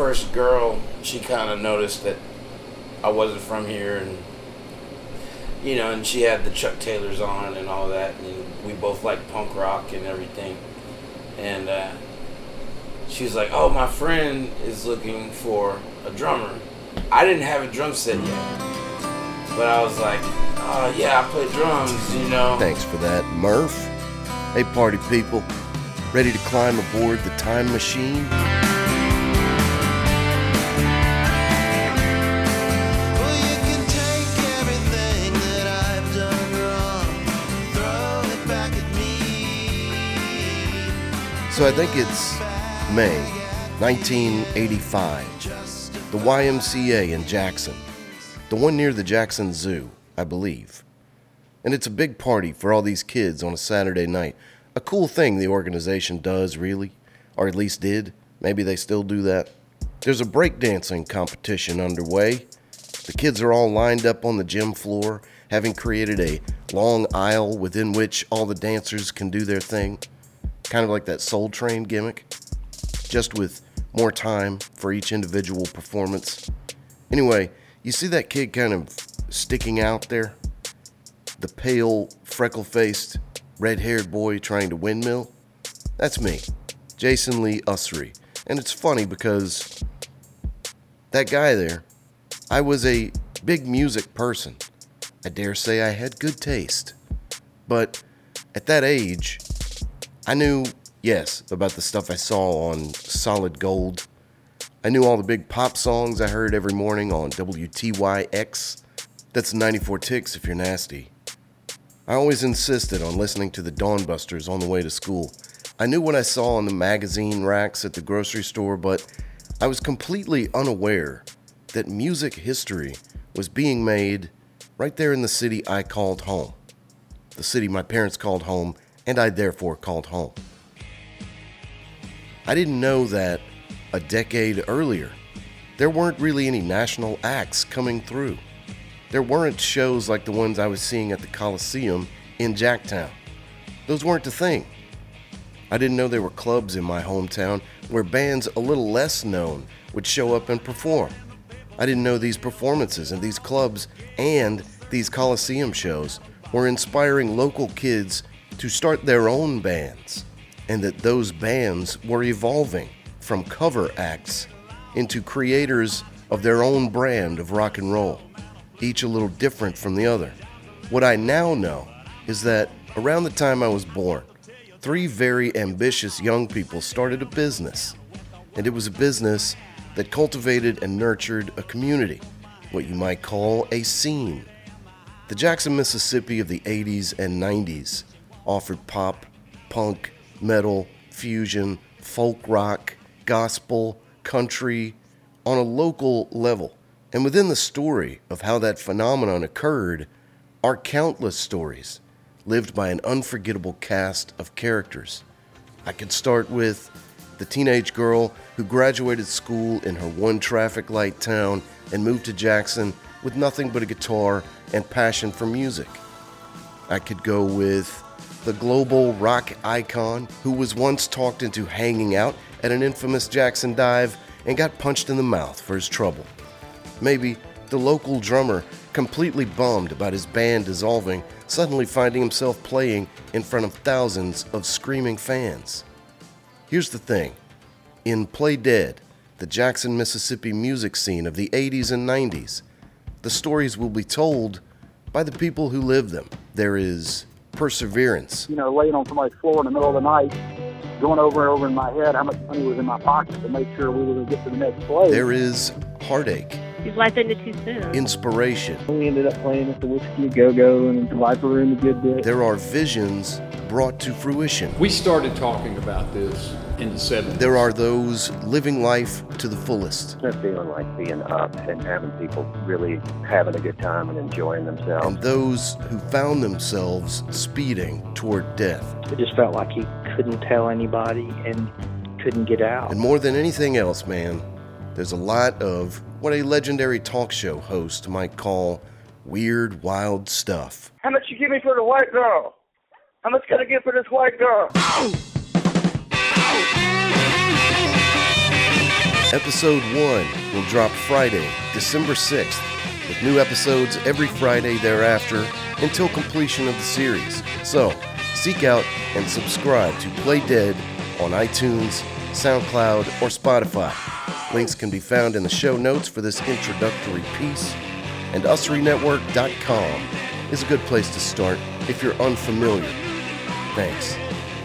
first girl, she kind of noticed that I wasn't from here, and you know, and she had the Chuck Taylors on and all that, and we both like punk rock and everything, and uh, she was like, "Oh, my friend is looking for a drummer." I didn't have a drum set yet, but I was like, "Oh yeah, I play drums," you know. Thanks for that, Murph. Hey, party people, ready to climb aboard the time machine? So I think it's May 1985. The YMCA in Jackson, the one near the Jackson Zoo, I believe. And it's a big party for all these kids on a Saturday night. A cool thing the organization does, really, or at least did. Maybe they still do that. There's a breakdancing competition underway. The kids are all lined up on the gym floor, having created a long aisle within which all the dancers can do their thing. Kind of like that Soul Train gimmick, just with more time for each individual performance. Anyway, you see that kid kind of sticking out there? The pale, freckle faced, red haired boy trying to windmill? That's me, Jason Lee Usry. And it's funny because that guy there, I was a big music person. I dare say I had good taste. But at that age, I knew, yes, about the stuff I saw on Solid Gold. I knew all the big pop songs I heard every morning on WTYX. That's 94 Ticks if you're nasty. I always insisted on listening to the Dawnbusters on the way to school. I knew what I saw on the magazine racks at the grocery store, but I was completely unaware that music history was being made right there in the city I called home. The city my parents called home, and I therefore called home. I didn't know that a decade earlier, there weren't really any national acts coming through. There weren't shows like the ones I was seeing at the Coliseum in Jacktown. Those weren't a thing. I didn't know there were clubs in my hometown where bands a little less known would show up and perform. I didn't know these performances and these clubs and these Coliseum shows were inspiring local kids to start their own bands, and that those bands were evolving from cover acts into creators of their own brand of rock and roll, each a little different from the other. What I now know is that around the time I was born, three very ambitious young people started a business. And it was a business that cultivated and nurtured a community, what you might call a scene. The Jackson, Mississippi of the 80s and 90s offered pop, punk, metal, fusion, folk rock, gospel, country on a local level. And within the story of how that phenomenon occurred are countless stories lived by an unforgettable cast of characters. I could start with the teenage girl who graduated school in her one traffic light town and moved to Jackson with nothing but a guitar and passion for music. I could go with the global rock icon who was once talked into hanging out at an infamous Jackson dive and got punched in the mouth for his trouble. Maybe the local drummer, completely bummed about his band dissolving, suddenly finding himself playing in front of thousands of screaming fans. Here's the thing in Play Dead, the Jackson, Mississippi music scene of the 80s and 90s, the stories will be told by the people who live them. There is perseverance, you know, laying on somebody's floor in the middle of the night, going over and over in my head how much money was in my pocket to make sure we were going to get to the next place. there is heartache, His life ended too soon. inspiration, we ended up playing at the Whisky Go Go and the Viper Room a good bit. there are visions brought to fruition. We started talking about this in the 70s. There are those living life to the fullest, That feeling like being up and having people really having a good time and enjoying themselves. and those who found themselves speeding toward death. It just felt like he couldn't tell anybody and couldn't get out. And more than anything else, man, there's a lot of what a legendary talk show host might call weird, wild stuff. How much you give me for the white girl? How much can I get for this white girl? Episode 1 will drop Friday, December 6th, with new episodes every Friday thereafter until completion of the series. So, seek out and subscribe to Play Dead on iTunes, SoundCloud, or Spotify. Links can be found in the show notes for this introductory piece, and usrynetwork.com is a good place to start if you're unfamiliar. Thanks.